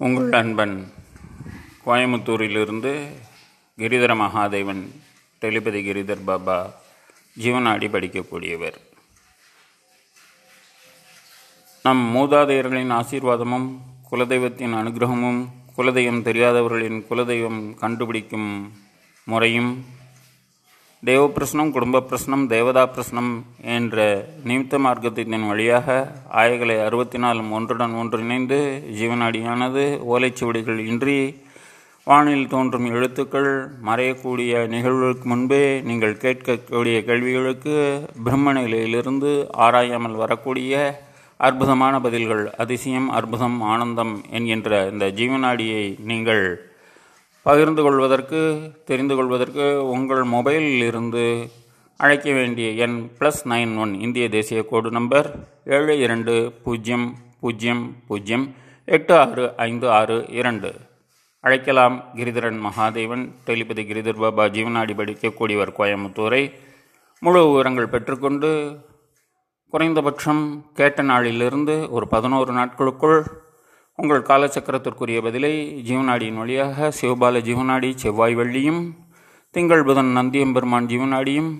உங்கள் அன்பன் கோயமுத்தூரிலிருந்து கிரிதர மகாதேவன் தெளிபதி கிரிதர் பாபா ஜீவனாடி படிக்கக்கூடியவர். நம் மூதாதையர்களின் ஆசீர்வாதமும் குலதெய்வத்தின் அனுகிரகமும் குலதெய்வம் தெரியாதவர்களின் குலதெய்வம் கண்டுபிடிக்கும் முறையும் தேவ பிரசனம் குடும்ப பிரஸ்னம் தேவதா பிரஸ்னம் என்ற நிமித்த மார்க்கத்தின் வழியாக ஆயகளை அறுபத்தி நாலும் ஒன்றுடன் ஒன்றிணைந்து ஜீவனாடியானது ஓலைச்சுவடிகள் இன்றி வானில் தோன்றும் எழுத்துக்கள் மறையக்கூடிய நிகழ்வுகளுக்கு முன்பே நீங்கள் கேட்கக்கூடிய கேள்விகளுக்கு பிரம்ம நிலையிலிருந்து ஆராயாமல் வரக்கூடிய அற்புதமான பதில்கள் அதிசயம் அற்புதம் ஆனந்தம் என்கின்ற இந்த ஜீவனாடியை நீங்கள் பகிர்ந்து கொள்வதற்கு தெரிந்து கொள்வதற்கு உங்கள் மொபைலில் இருந்து அழைக்க வேண்டிய எண் ப்ளஸ் நைன் ஒன் இந்திய தேசிய கோடு நம்பர் ஏழு இரண்டு பூஜ்ஜியம் பூஜ்ஜியம் பூஜ்ஜியம் எட்டு ஆறு ஐந்து ஆறு இரண்டு. அழைக்கலாம் கிரிதரன் மகாதேவன் டெலிபதி கிரிதர் பாபா ஜீவனாடி படிக்கக்கூடியவர் கோயம்புத்தூரை. முழு விவரங்கள் பெற்றுக்கொண்டு குறைந்தபட்சம் கேட்ட நாளிலிருந்து ஒரு பதினோரு நாட்களுக்குள் உங்கள் காலச்சக்கரத்திற்குரிய பதிலை ஜீவனாடியின் வழியாக சிவபால ஜீவனாடி செவ்வாய் வெள்ளியும் திங்கள் புதன் நந்தியம்பெருமான் ஜீவனாடியும்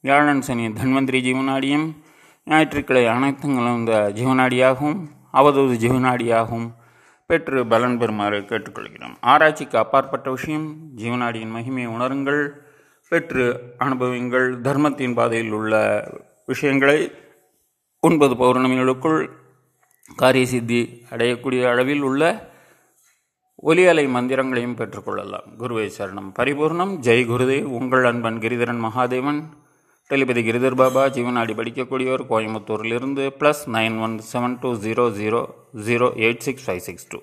வியாழன் சனி தன்வந்திரி ஜீவநாடியும் ஞாயிற்றுக்கிழமை அனைத்துங்களும் இந்த ஜீவனாடியாகவும் அவதூது ஜீவனாடியாகவும் பெற்று பலன் பெறுமாறு கேட்டுக்கொள்கிறோம். ஆராய்ச்சிக்கு அப்பாற்பட்ட விஷயம் ஜீவனாடியின் மகிமையை உணருங்கள் பெற்று அனுபவிங்கள் தர்மத்தின் பாதையில் உள்ள விஷயங்களை ஒன்பது பௌர்ணமிகளுக்குள் காரிய சித்தி அடையக்கூடிய அளவில் உள்ள ஒலி அலை மந்திரங்களையும் பெற்றுக்கொள்ளலாம் குருவை சரணம். பரிபூர்ணம். ஜெய் குருதேவ் உங்கள் அன்பன் கிரிதரன் மகாதேவன். டெலிபதி கிரிதர் பாபா. ஜீவனாடி படிக்கக்கூடியவர் கோயம்புத்தூரிலிருந்து plus nine one seven two zero zero zero eight six five six two